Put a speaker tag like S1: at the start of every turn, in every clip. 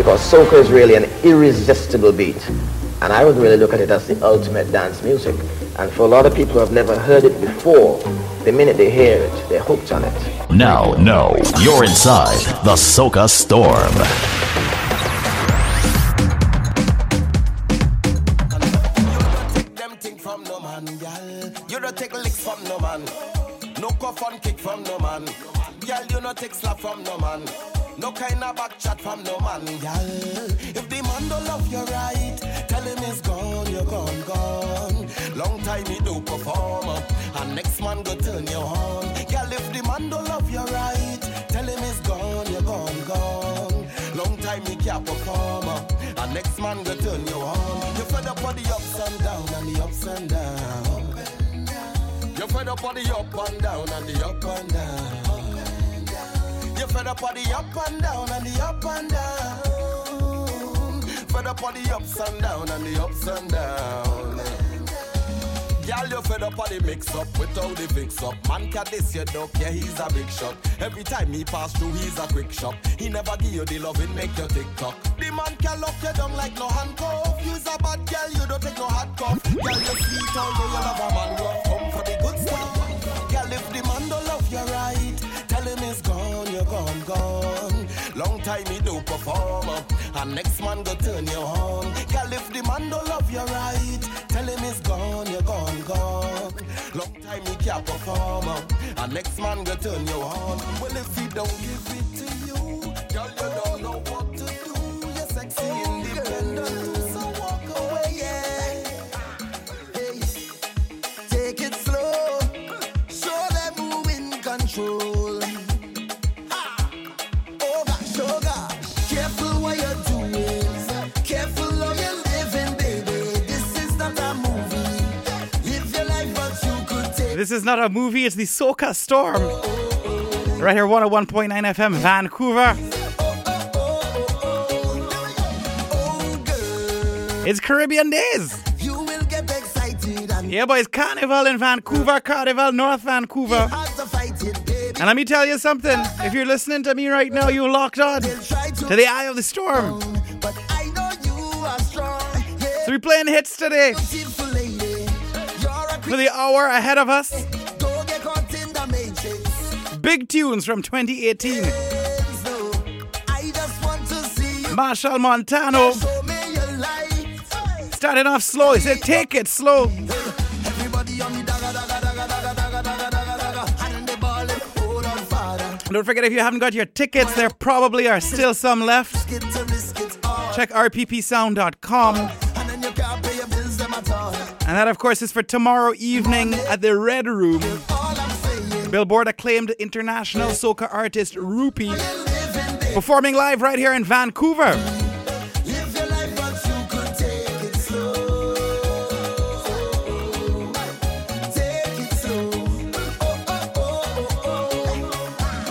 S1: Because soca is really an irresistible beat. And I would really look at it as the ultimate dance music. And for a lot of people who have never heard it before, the minute they hear it, they're hooked on it.
S2: Now, no, you're inside the Soca Storm.
S3: You don't take licks from no man. No cuff kick from no man. Girl, you no take slap from no man. No kind of back chat from no man, girl. If the man don't love you right, tell him he's gone, you're gone, gone. Long time he do perform, and next man go turn you on. Girl, if the man don't love you right, tell him he's gone, you're gone, gone. Long time he can't perform, and next man go turn you on. You fed up on the ups and down and the ups and down. You fed up on the up and down and the up and down. Fed up on the up and down and the up and down. Fed up on the ups and down and the ups and down. Girl, you fed up on the mix up without the fix up. Man can this you duck, yeah, he's a big shot. Every time he pass through, he's a quick shot. He never give you the love, it make you tick tock. The man can lock you down like no handcuff. You's a bad girl, you don't take no hard cuff. Girl, you sweet all day, you love a man rough. Come for the good stuff. Girl, if the man don't love you right, gone. Long time he do perform, and next man go turn you on. Girl, if the man don't love you right, tell him he's gone, you're gone, gone. Long time he can't perform, and next man go turn you on. Well, if he don't give it
S4: This is not a movie,
S5: it's the Soca Storm. Right here, 101.9 FM, Vancouver. It's Caribbean Days.
S4: You will get excited
S5: Yeah, boys, Carnival in Vancouver, Carnival, North Vancouver.
S4: hard to fight it, baby.
S5: And let me tell you something. If you're listening to me right now, you're locked on to the eye of the storm.
S4: but I know you are strong. Yeah,
S5: So we're playing hits today for the hour ahead of us. Big tunes from 2018. Machel Montano. Starting off slow, he said, Take it slow. Don't forget, if you haven't got your tickets, there probably are still some left. Check rppsound.com.
S4: And
S5: that, of course, is for tomorrow evening at the Red Room. Billboard acclaimed international soca artist Rupee performing live right here in Vancouver.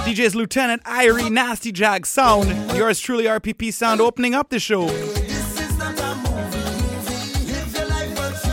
S5: DJs Lieutenant Irie Nasty Jag Sound, yours truly RPP Sound opening up the show.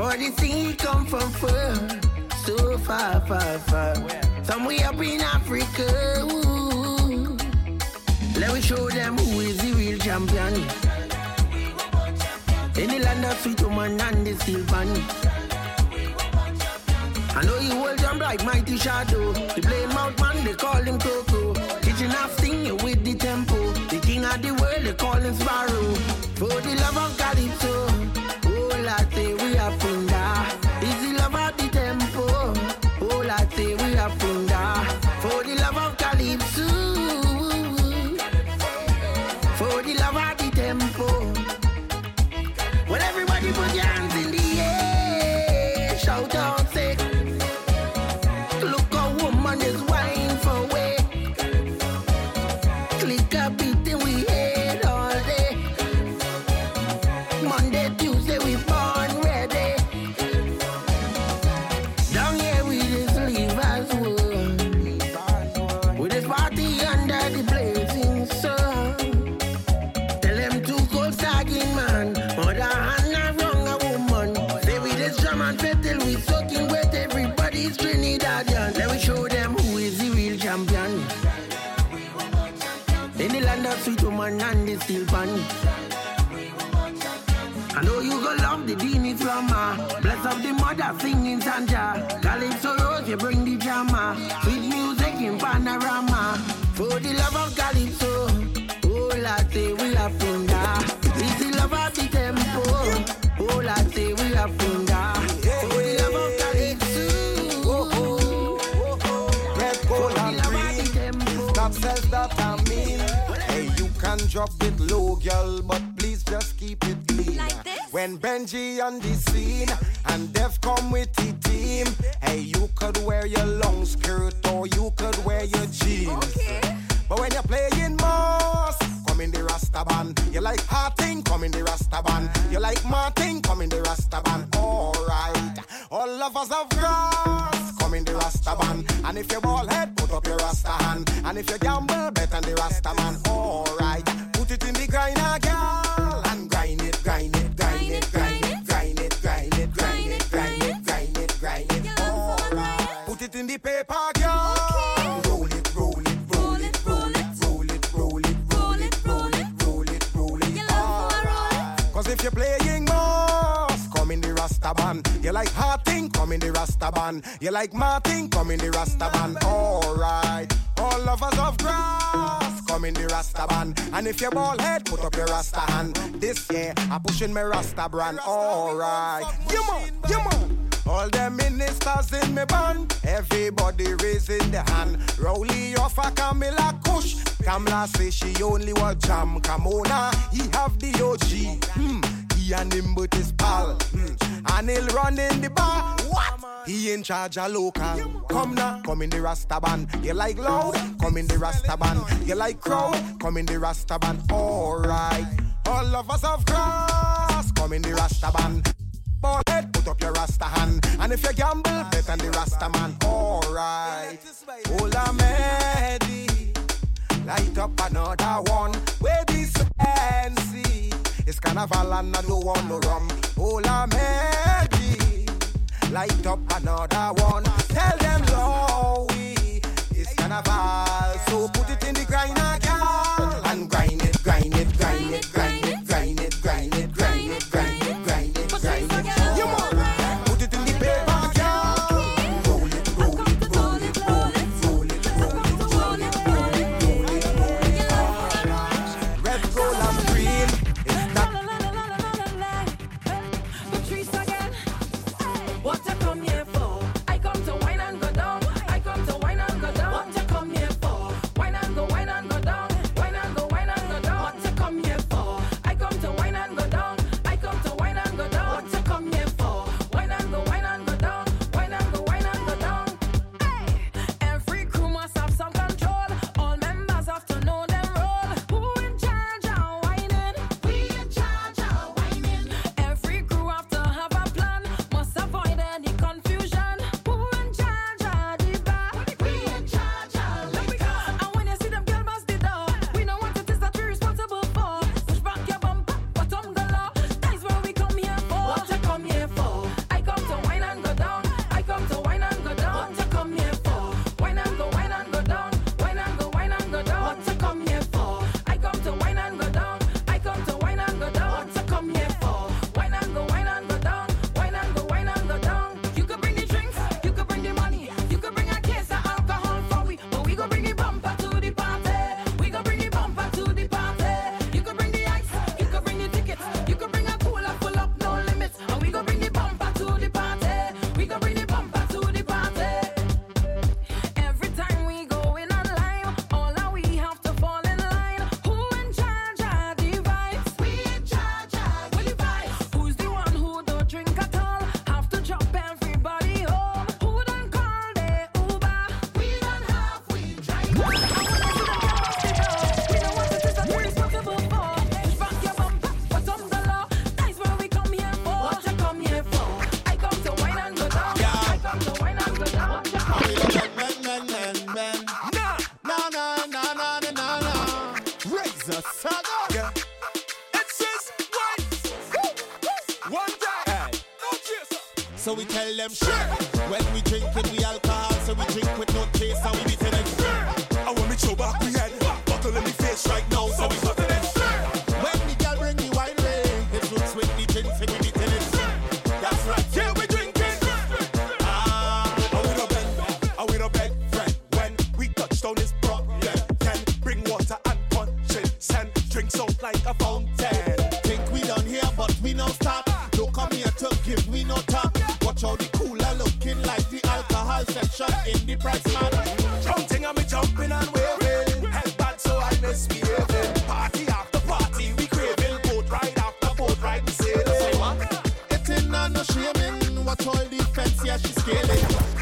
S5: For
S4: the
S6: sea come from far, so far, far, far. Somewhere up in Africa. Ooh. Let me show them who is the real champion. In the land of sweet woman and the pan. I know you will jump like mighty shadow. The plain mouth man, they call him Coco. Kitchen half singing with the tempo. The king of the world, they call him Sparrow. For the love of Calypso,
S7: happy. Drop it low, girl, but please just keep it clean. When Benji on the scene and Def come with the team, hey, you could wear your long skirt or you could wear your jeans. But when you're playing Moss, come in the Rasta band. You like Harting, come in the Rasta band. You like Martin, come in the Rasta band. Alright, all lovers of grass, come in the Rasta band. And if you're bald head, put up your Rasta hand. And if you gamble, bet on the Rasta like Harting, come in the Rasta band. You like Martin, come in the Rasta band. Alright. All lovers of grass, come in the Rasta band. And if you're bald head, put up your Rasta hand. This year, I'm pushing my Rasta brand. Alright. You man, you man. All the ministers in me band, everybody raising the hand. Rowley off a Camilla Kush. Kamla say she only want jam. Kamona, he have the OG. Hmm. And him but his pal. Hmm. And he'll run in the bar. What? He in charge of local. Come now, come in the Rasta band. You like loud? Come in the Rasta band. You like crowd? Come in the Rasta band. Alright. All of grass, come in the Rasta band. Ball head, put up your Rasta hand. And if you gamble, bet on the Rasta man. Alright. Ola Mehdi, light up another one. Where this fancy? It's carnival and I don't want no rum. Ola Mehdi, light up another one. Tell them Lowy, it's carnival. So put it in the grinder, girl. And grind it, grind it, grind it, grind it,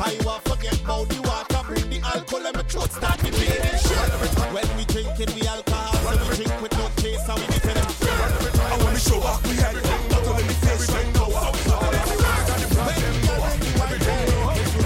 S8: I
S9: want forget about the water, bring the alcohol and my throat start to bleeding. When we drink it, we alcohol, so we drink with no chase, and we be telling. I want to show up, we had it. Buckle in the face right now.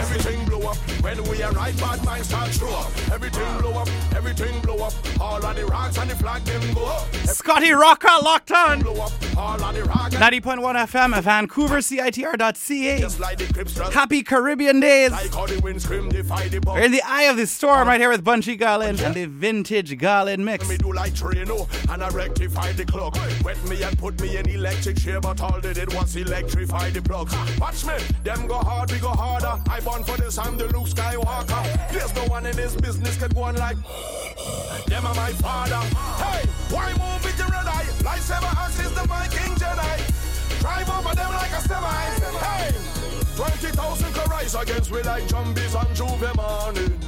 S9: Everything blow up when we arrive. Bad minds start throw up. Everything blow up, everything blow up. All of the rocks and the flag them go up.
S4: Scotty Rocker locked on.
S9: Blow up, all of
S4: 90.1 FM, Vancouver, CITR.ca. Happy Caribbean days. We're in the eye of the storm right here with Bunji Garlin and the vintage Garlin mix.
S9: Me do like Trino and I rectify the clock. Wet me and put me in electric chair, but all they did was electrify the plug. Watch me, them go hard, we go harder. I born for this, I'm the Luke Skywalker. There's no one in this business can go on like them are my father. Hey, why move with the red eye? Lightsaber axis the Viking Jedi. Drive over them like a semi. Hey. 20,000 can rise against we like zombies on J'ouvert morning.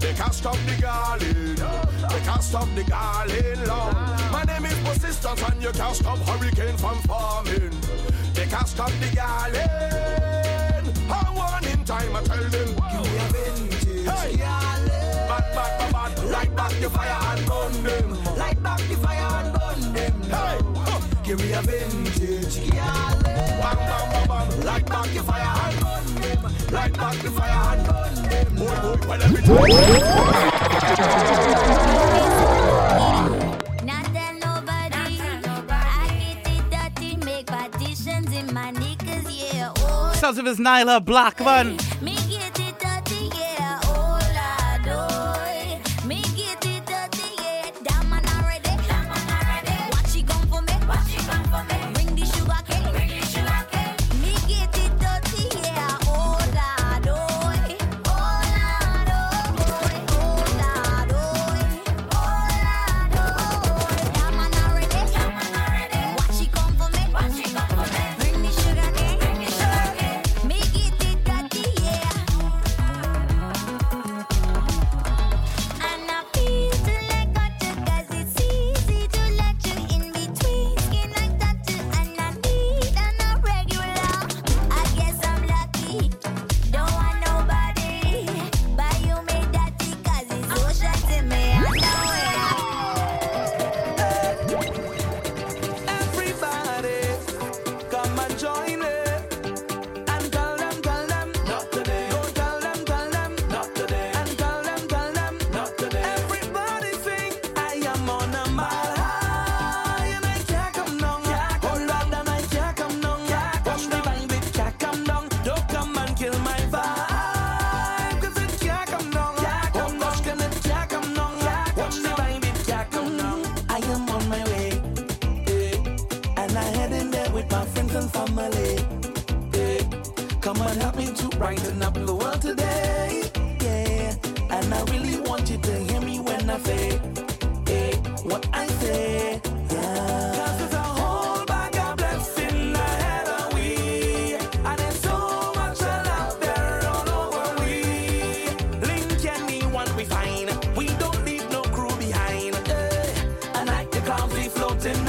S9: They can't stop the garland. They can't stop the garland long. My name is Persistence and you can't stop hurricane from forming. They can't stop the garland. I want in time I tell them. Light back the fire and burn them. Light back the fire and burn them. Hey. Huh. Give me a vintage. Bam, bam, bam, bam. Light back the fire and burn them. Light back the fire and burn them. Boy, boy, well, everything.
S8: Not tell nobody. I get it dirty, make partitions in my knickers, yeah. Oh,
S4: Sounds of his Nailah Blackman.
S8: me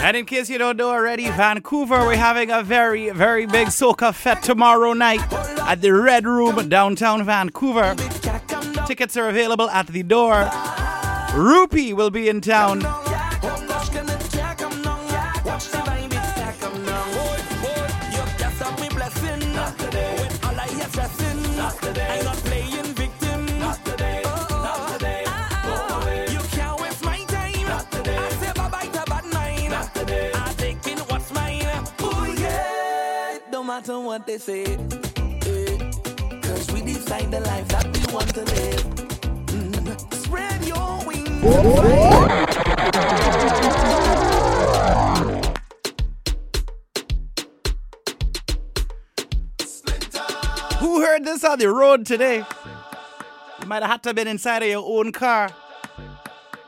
S8: And in
S4: case you don't know already, Vancouver, we're having a very, very big Soca Fete tomorrow night at the Red Room downtown Vancouver. Tickets are available at the door. Rupee will be in town.
S10: What they say. define the life that we want to live. Mm. Spread your wings.
S11: Who heard this on the road today? You might have had to have been inside of your own car.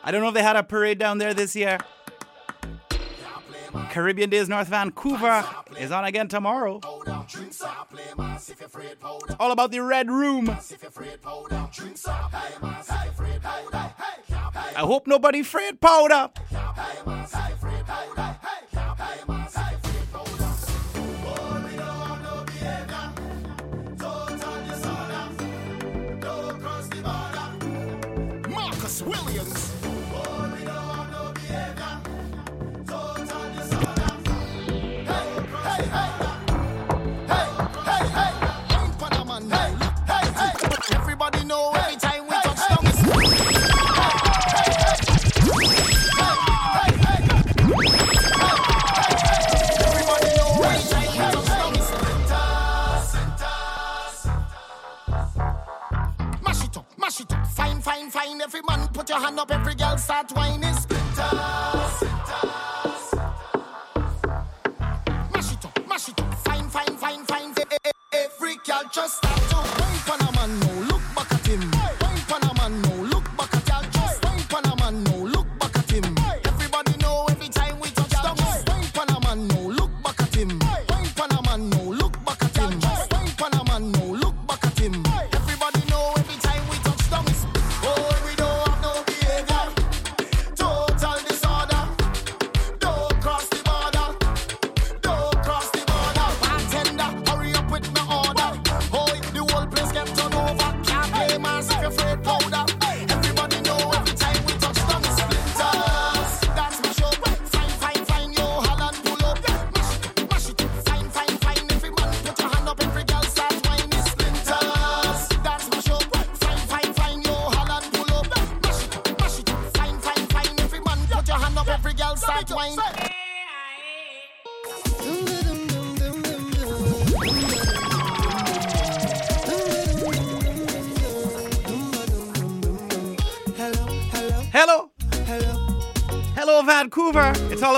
S11: I don't know if they had a parade down there this year. Caribbean Days North Vancouver is on again tomorrow. All about the Red Room. I hope nobody afraid powder.
S7: Marcus Williams.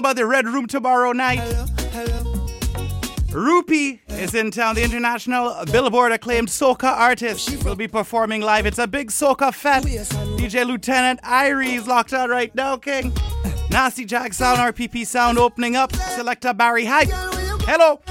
S11: About the Red Room tomorrow night. Rupee is in town. The international Billboard acclaimed soca artist will be performing live. It's a big soca fest. DJ Lieutenant Irie is locked out right now, King. Nasty Jack Sound, RPP Sound opening up. Selector Barry Hype. Hello.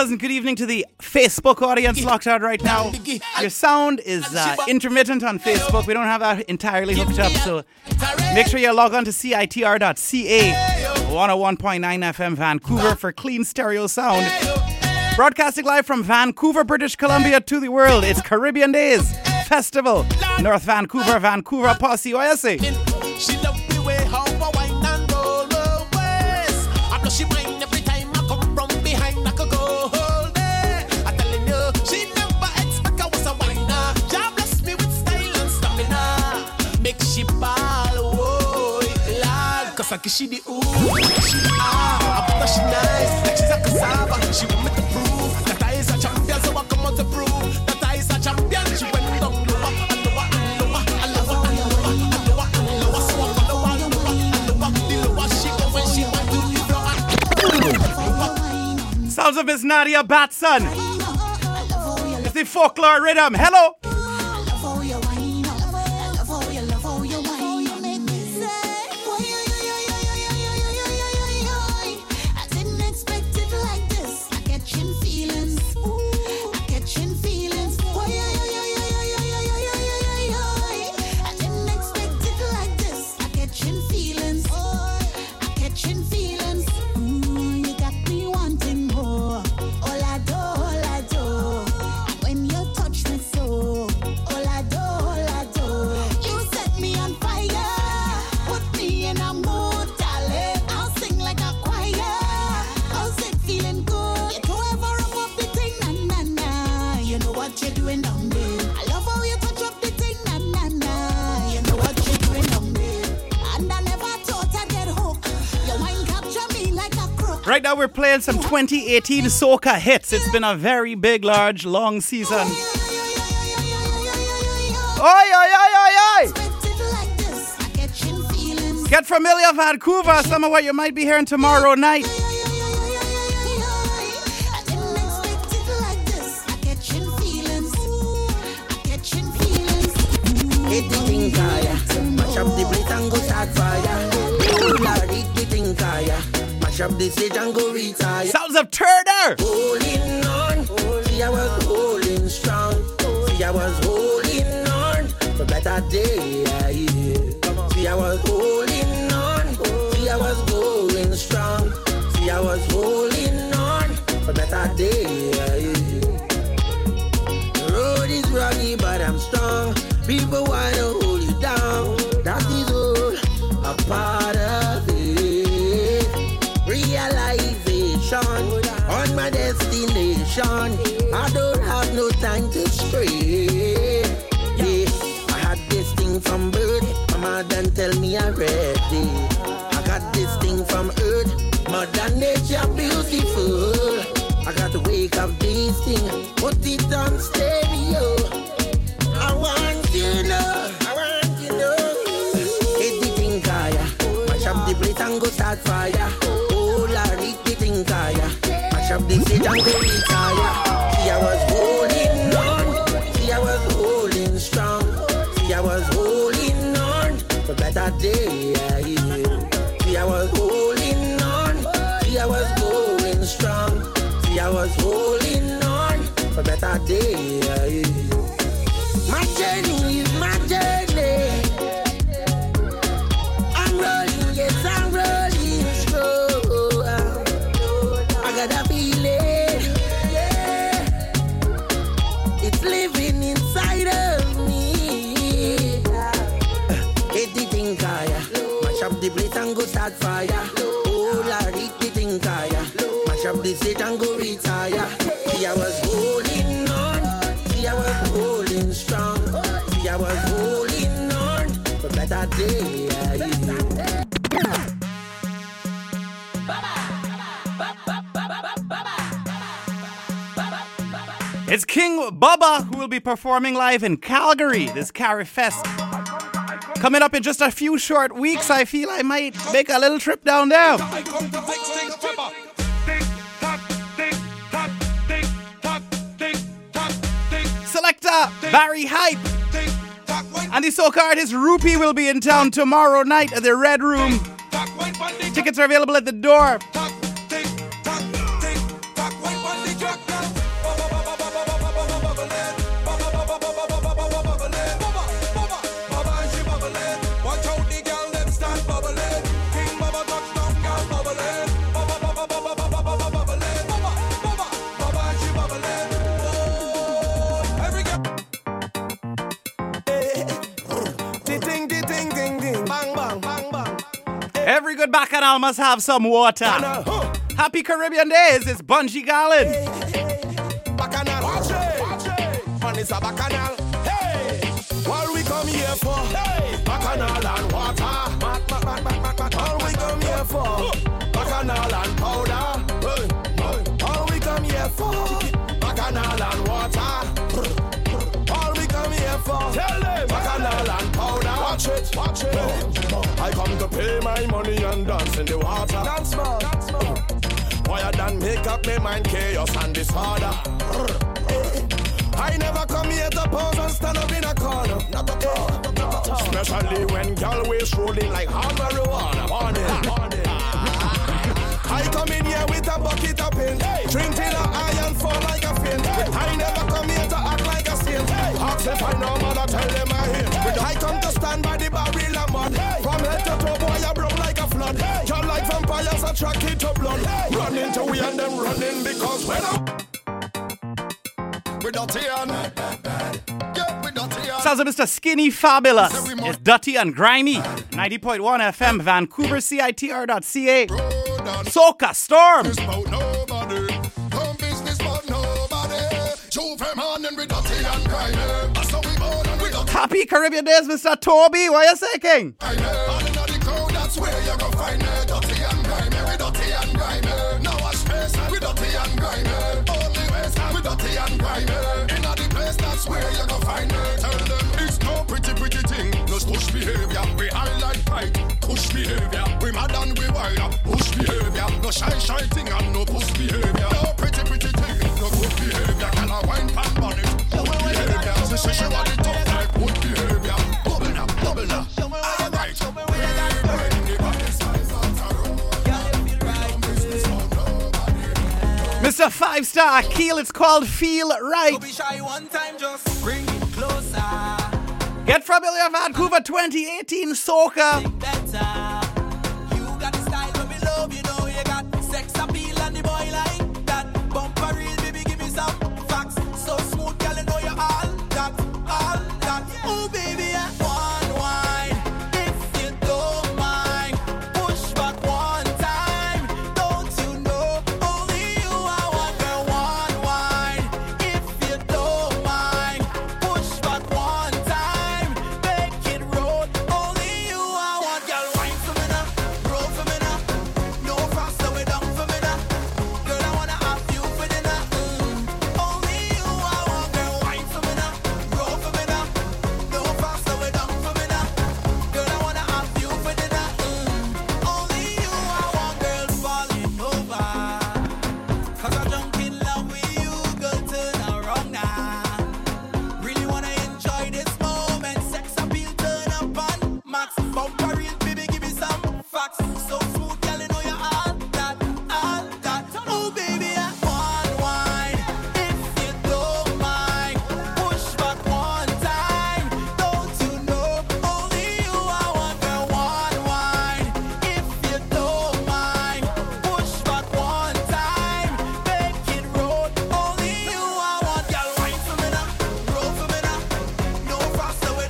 S11: Pleasant good evening to the Facebook audience locked out right now. Your sound is uh, intermittent on Facebook. We don't have that entirely hooked up, so make sure you log on to CITR.ca 101.9 FM Vancouver for clean stereo sound. Broadcasting live from Vancouver, British Columbia to the world. It's Caribbean Days Festival, North Vancouver, Vancouver Posse OSA.
S12: Cause she the ooh, she ah. I bet she nice, like she's a cassava. She want me to prove that I is a champion, so I come out to prove that I is a champion. She went down lower and lower lower lower lower lower lower. So I follow her lower and lower. The lower she go when she want to the floor.
S13: of Miss Nadia Batson. It's the folklore rhythm. Hello. Playing some 2018 soca hits. It's been a very big, large, long season. Oi, oi, oi, oi, oi! Get familiar, Vancouver. Some of what you might be hearing tomorrow night.
S6: Hit the thing mash up the and go start fire. Mash up the stage and go retire.
S13: Sounds of Turner.
S6: Holding on, see I was holding strong. See I was holding on for better day. See I was holding on, see I was going strong. See I was holding on for better day. The road is rocky, but I'm strong. People want to hold you down. That is all a destination. I don't have no time to stray. Yeah, I had this thing from birth. Mama done tell me already. I got this thing from earth. Mother nature beautiful. I got to wake up this thing, put it on stereo. I want you know, I want you know. Hit the thing fire, mash up the plate and go start fire. And go retire. Start fire. Oh the thing mash up the and go retire. See, I was holding on, see, I was holding strong, see, I was holding on for better.
S13: It's King Bubba who will be performing live in Calgary this Carifest. Coming up in just a few short weeks, I feel I might make a little trip down there. Selector Barry Hype and the soca artist Rupee will be in town tomorrow night at the Red Room. Tickets are available at the door. Good bacchanal must have some water. Happy Caribbean days, it's Bunji Garlin.
S9: Bacchanal, watch it, watch it. Man, it's a bacchanal. Hey, what we come here for? Hey, bacchanal and water. Mat, mat, mat, mat, mat, mat. All we come here for? Bacchanal and powder. Hey, hey. All we come here for? Bacchanal and water. All we come here for? Tell them. Bacchanal and powder. Watch it, watch it. I come to pay my money and dance in the water. Dance more, dance more. Why than make up my mind chaos and disorder. I never come here to pose and stand up in a corner. Not at all. Especially when gal waist rolling like hot marijuana. Morning, morning. I come in here with a bucket of paint. Drink till the iron fall like a fin. I never like. Y'all like vampires to blood. Run into we and them running because when I'm we dirty and yeah, we dirty and
S10: Sounds like Mr. Skinny Fabulous. It's Dirty and Grimy. 90.1 FM, Vancouver, CITR.ca. Soca Storm. Happy Caribbean Days, Mr. Toby. What are you saying?
S9: That's where you go find me. Tell them it's no pretty pretty thing, no push behavior. We highlight pride, push behavior. We mad and we wild, push behavior. No shy shy thing and no push behavior.
S10: Mr. Five Star Akil, it's called Feel Right.
S4: Don't be shy one time, just bring it closer.
S10: Get familiar, Vancouver 2018 Soca.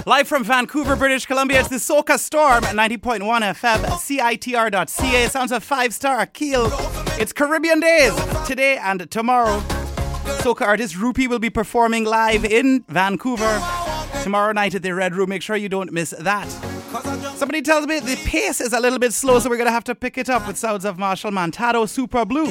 S10: Live from Vancouver, British Columbia, it's the Soca Storm at 90.1 FM, CITR.ca. Sounds of five star Akil. It's Caribbean Days today and tomorrow. Soca artist Rupee will be performing live in Vancouver tomorrow night at the Red Room. Make sure you don't miss that. Somebody tells me the pace is a little bit slow, so we're going to have to pick it up with sounds of Machel Montano, Super Blue.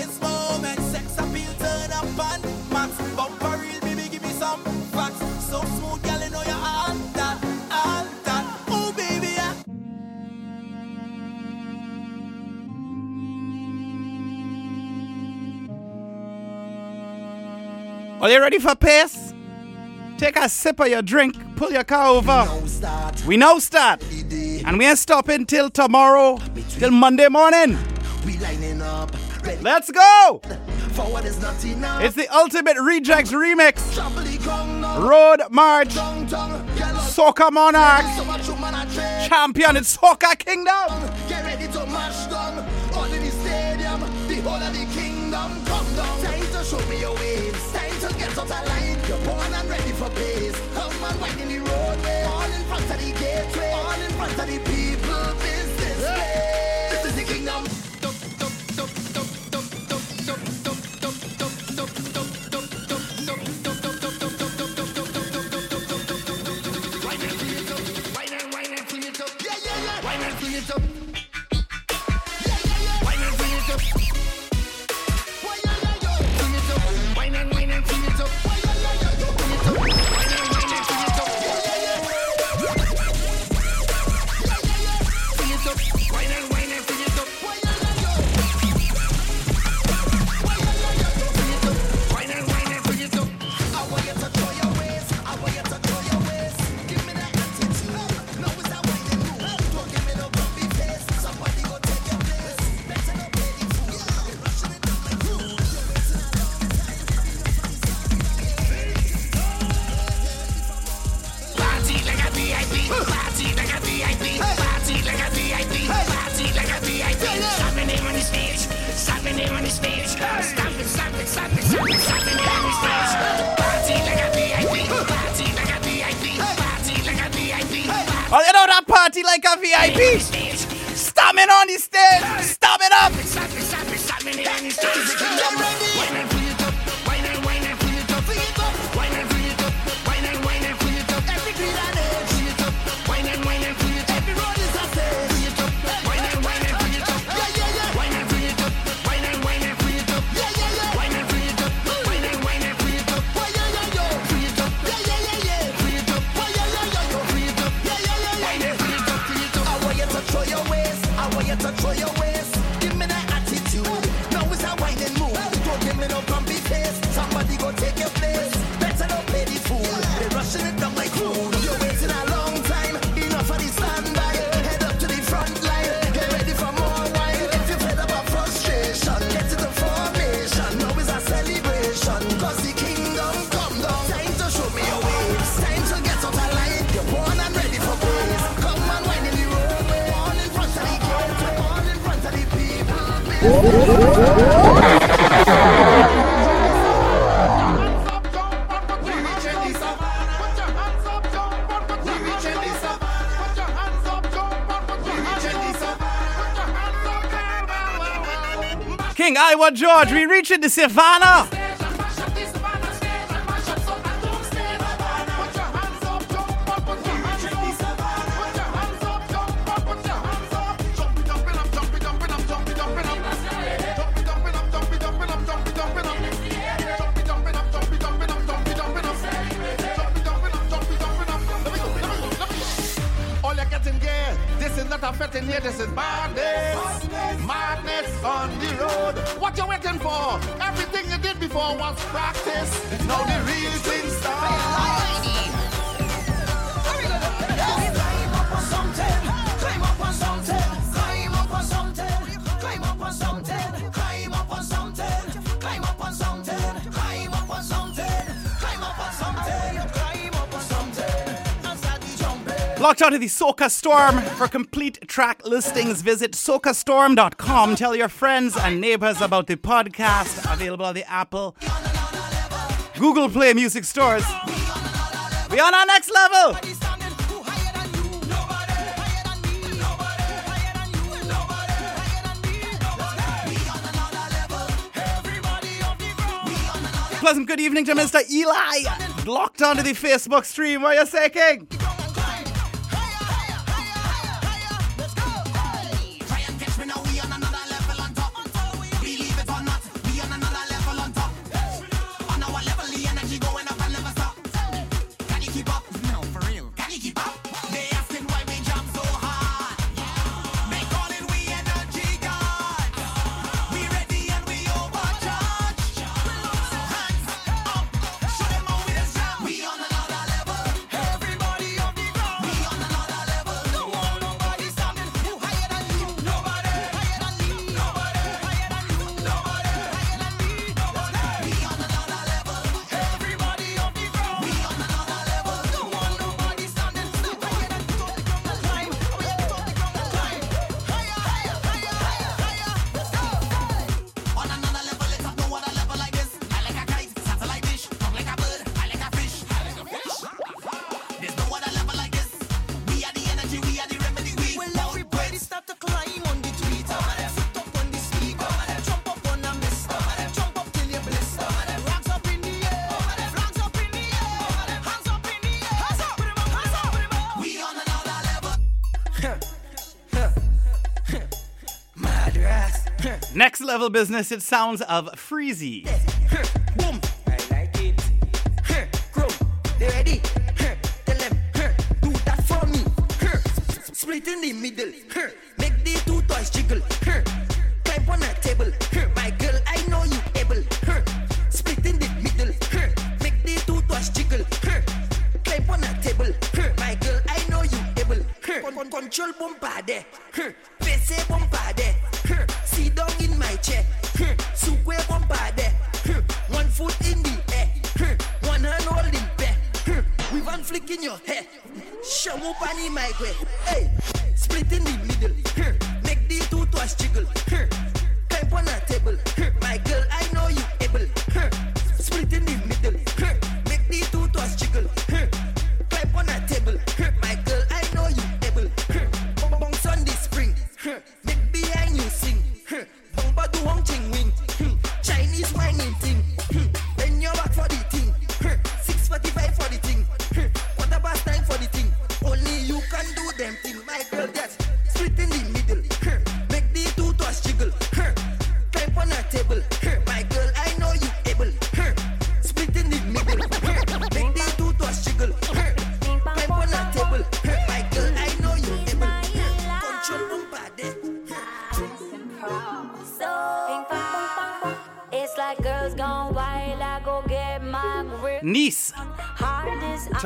S10: Are you ready for pace? Take a sip of your drink, pull your car over. We now start. And we ain't stopping till tomorrow, till Monday morning.
S5: We lining up.
S10: Let's go!
S5: Forward is not enough.
S10: It's the Ultimate Rejects Remix.
S5: Trouble the ground now.
S10: Road March.
S5: Tongue.
S10: Monarch.
S5: So much woman I trade.
S10: Champion in Soca Kingdom.
S5: Get ready to mash down. All in the stadium. The whole of the kingdom. Come down. Time to show me your ways. Out of line. You're born and ready for pace. Come on, wide in the roadway. All in front of the gateway. All in front of the people. Business
S11: King Iwer George, we reaching the Savannah.
S4: the
S11: Soca Storm. For complete track listings, visit socastorm.com. Tell your friends and neighbors about the podcast, available on the Apple, Google Play music stores. We're on our next level. Pleasant good evening to Mr. Eli, locked onto the Facebook stream. What are you saying? level business. It sounds of Freezy.
S5: Split in the middle. Make the two toys jiggle. Climb on a table. My girl, I know you able. Split in the middle. Make the two toys jiggle. Climb on a table. My girl, I know you able. Control
S4: bomb
S8: there.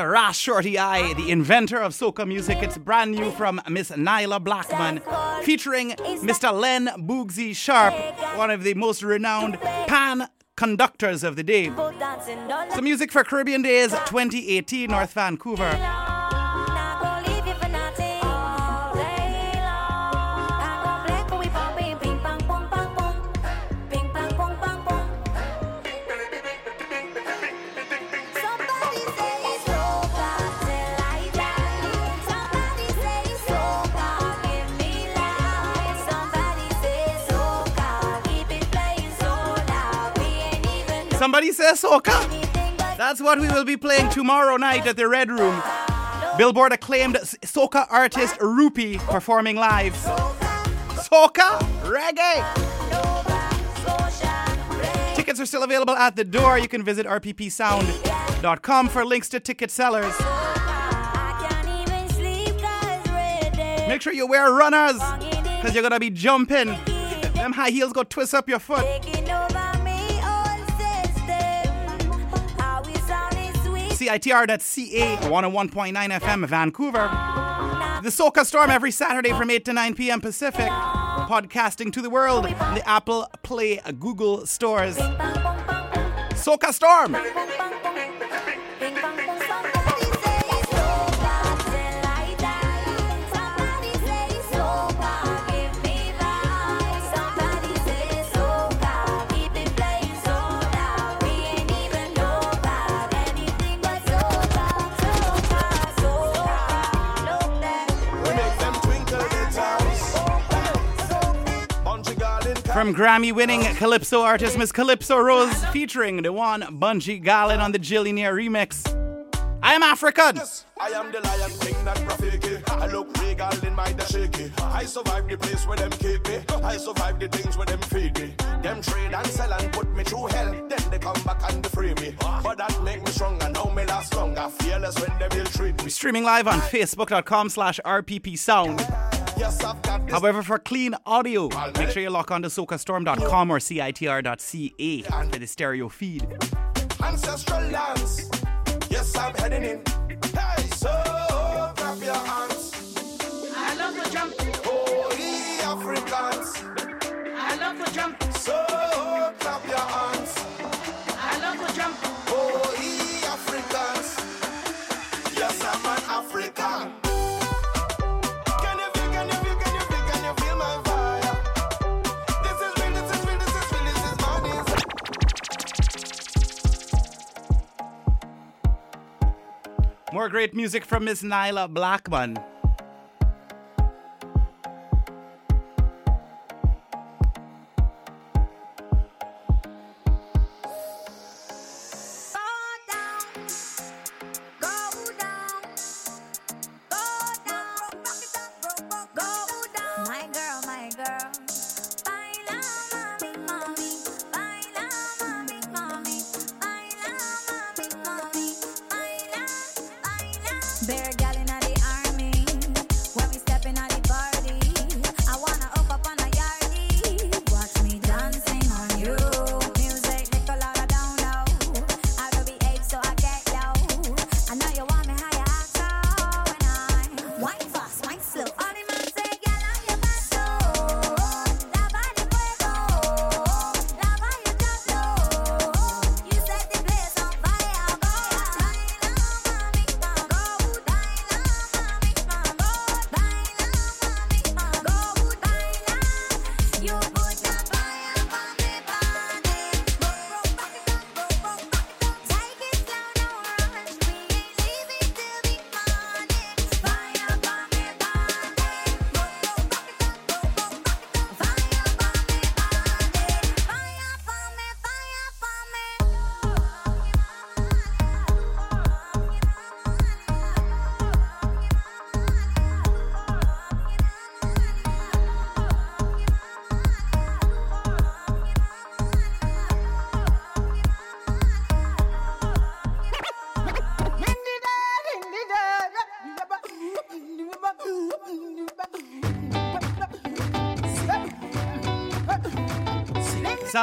S8: Ras Shorty I, the inventor of soca music. It's brand new from Miss Nailah Blackman, featuring Mr. Len Boogsy Sharpe, one of the most renowned pan conductors of the day. So, music for Caribbean Days 2018, North Vancouver.
S4: Somebody
S8: says soca. That's what we will be playing tomorrow night at the Red Room. Billboard acclaimed soca artist Rupee performing live. Soca reggae. Tickets are still available at the door. You can visit rppsound.com for links to ticket sellers. Make sure you wear runners because you're gonna be jumping. Them high heels go twist up your foot. CITR.ca 101.9 FM Vancouver. The Soca Storm every Saturday from 8 to 9 p.m. Pacific. Podcasting to the world the Apple Play Google stores. Soca Storm. From Grammy winning Calypso artist Miss Calypso Rose featuring the one Bunji Garlin on the Jillionaire remix. I am African.
S9: I am the lion king, not Rafiki. I look regal in my dashiki. I survive the place where them keep me. I survive the things where them feed me. Them trade and sell and put me through hell. Then they come back and they free me. But that make me stronger. Now me last longer. Fearless when they will treat me.
S8: Streaming live on facebook.com slash RPP However, for clean audio, make sure you log on to socastorm.com or CITR.ca for the stereo feed.
S9: Ancestral lands. Yes, I'm heading in.
S8: More great music from Miss Nailah Blackman.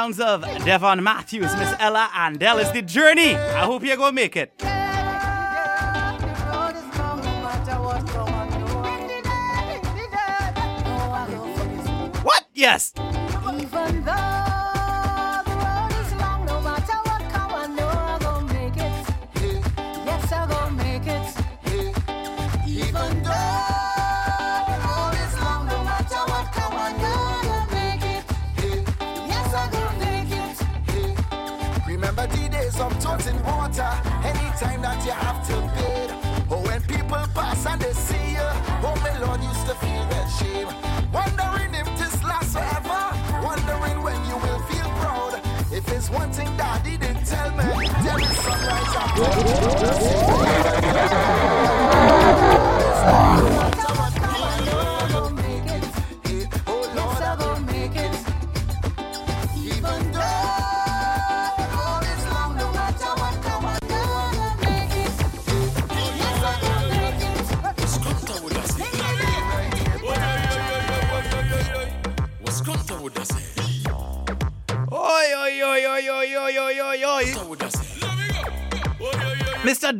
S4: sounds of Devon Matthews, Miss Ella Andall. is the journey. I hope you're
S5: going to
S14: make it. What? Yes.
S4: Sunrise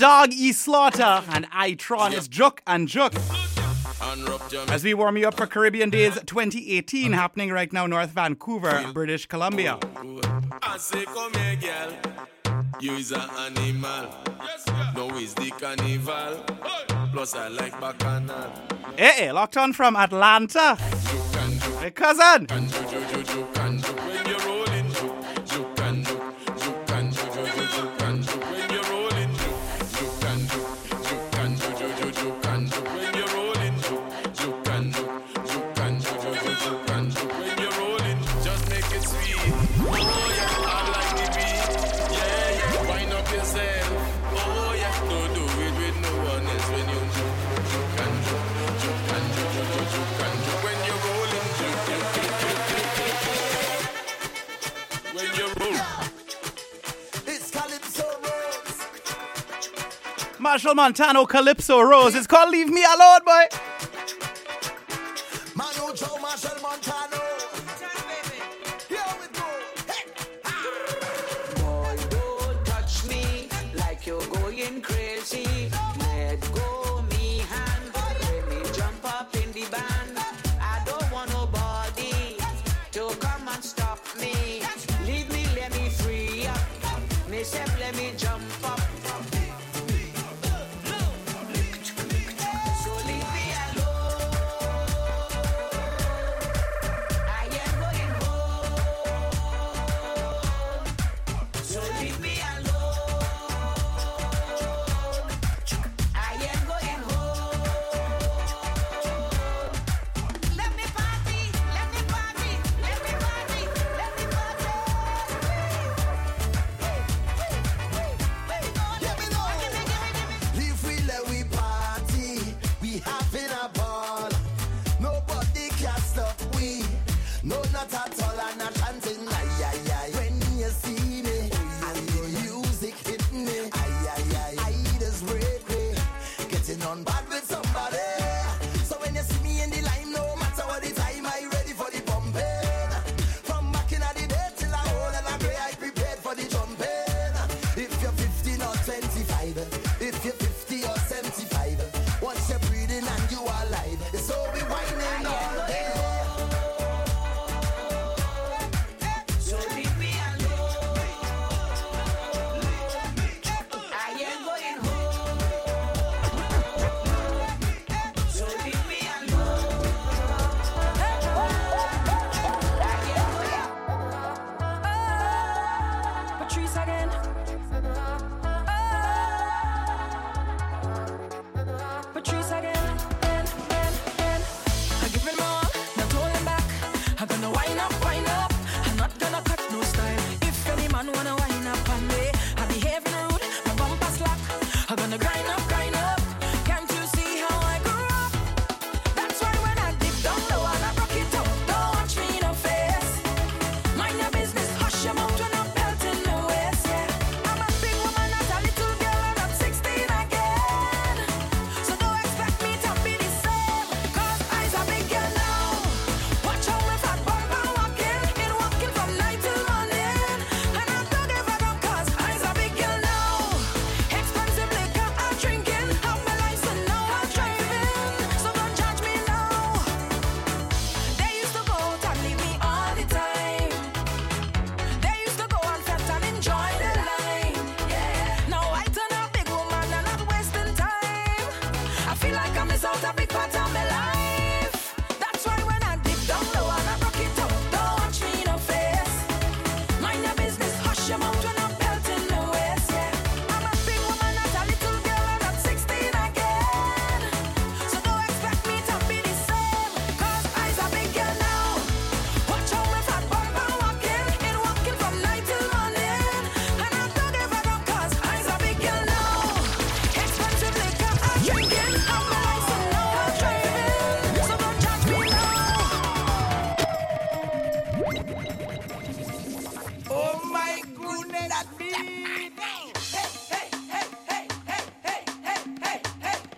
S4: Dawg E Slaughter and Itron. is Juk and Juk. As we warm you up for Caribbean Days 2018 happening right now North Vancouver, British Columbia.
S9: You is an animal. Yes, yeah. No, it's the carnival. Hey. Plus, I like bacchanal.
S4: Hey, hey, eh, eh, locked on from Atlanta. Hey, cousin. Machel Montano Calypso Rose. It's called Leave Me Alone, boy.
S5: Manu Joe Machel Montano.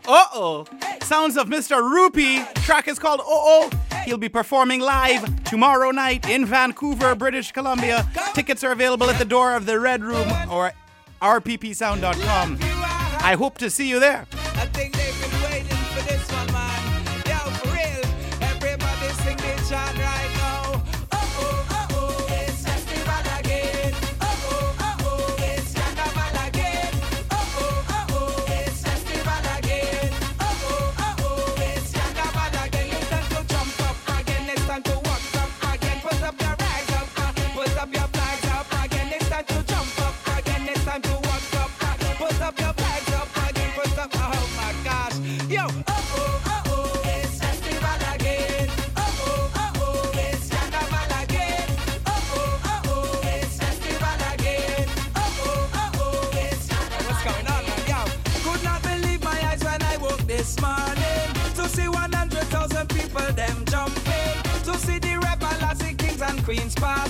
S4: Uh oh. Sounds of Mr. Rupee. Track is called Uh oh. He'll be performing live tomorrow night in Vancouver, British Columbia. Tickets are available at the door of the Red Room or rppsound.com. I hope to see you there.
S10: I think they've been waiting for this one, man. Yo, for real. Everybody sing this chant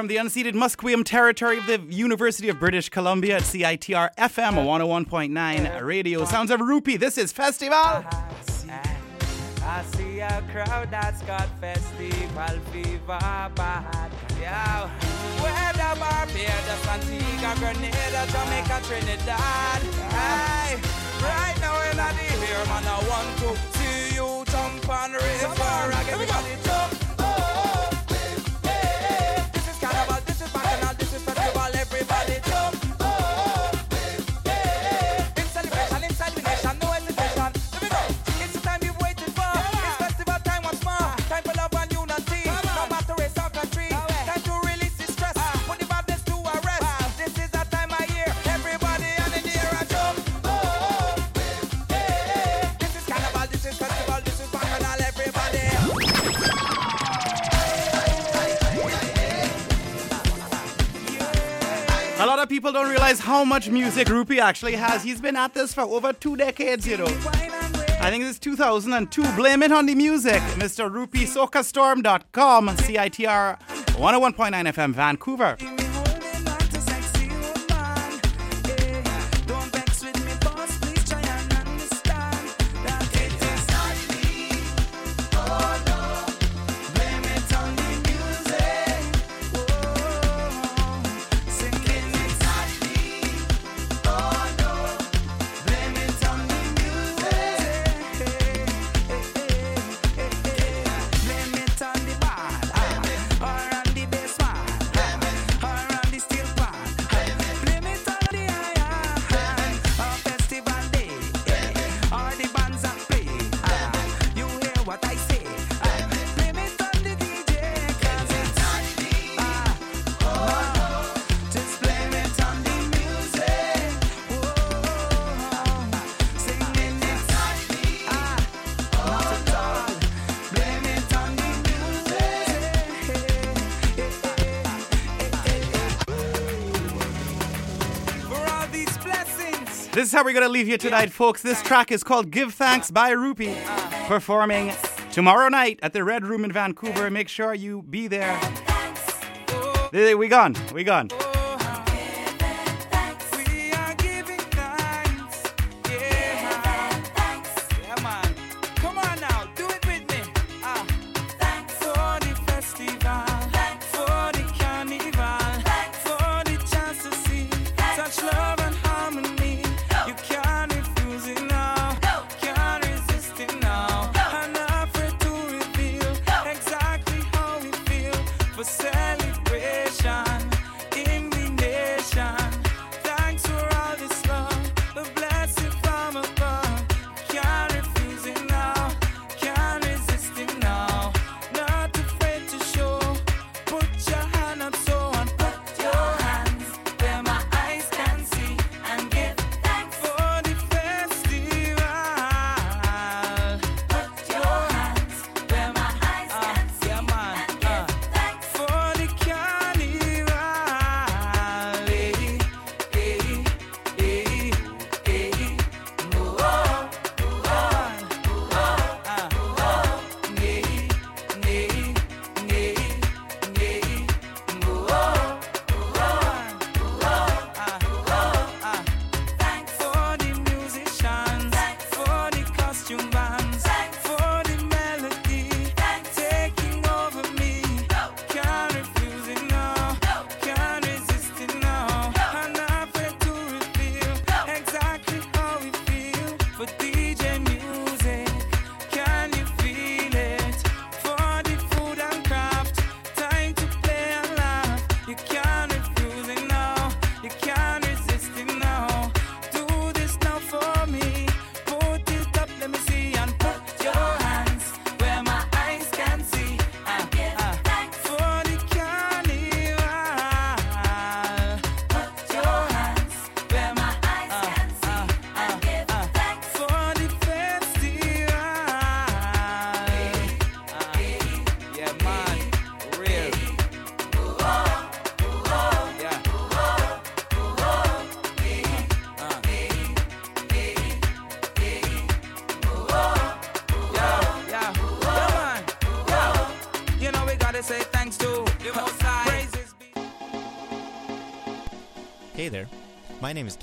S4: From the unceded Musqueam territory of the University of British Columbia at CITR FM 101.9 radio. Sounds of Rupee. This is Festival.
S10: I see a crowd that's got festival fever bad. Yeah. Whether Barbados, Antigua, Grenada, Jamaica, Trinidad. Hey, right now in the here, man, I want to see you jump on river. Everybody jump.
S4: People don't realize how much music Rupee actually has. He's been at this for over two decades, you know. I think it's 2002. Blame it on the music. Mr. Rupee, SocaStorm.com, CITR 101.9 FM, Vancouver. Is how we're going to leave you tonight, folks. This track is called Give Thanks by Rupee, performing tomorrow night at the Red Room in Vancouver. Make sure you be there. There, We gone. We gone.
S15: My name is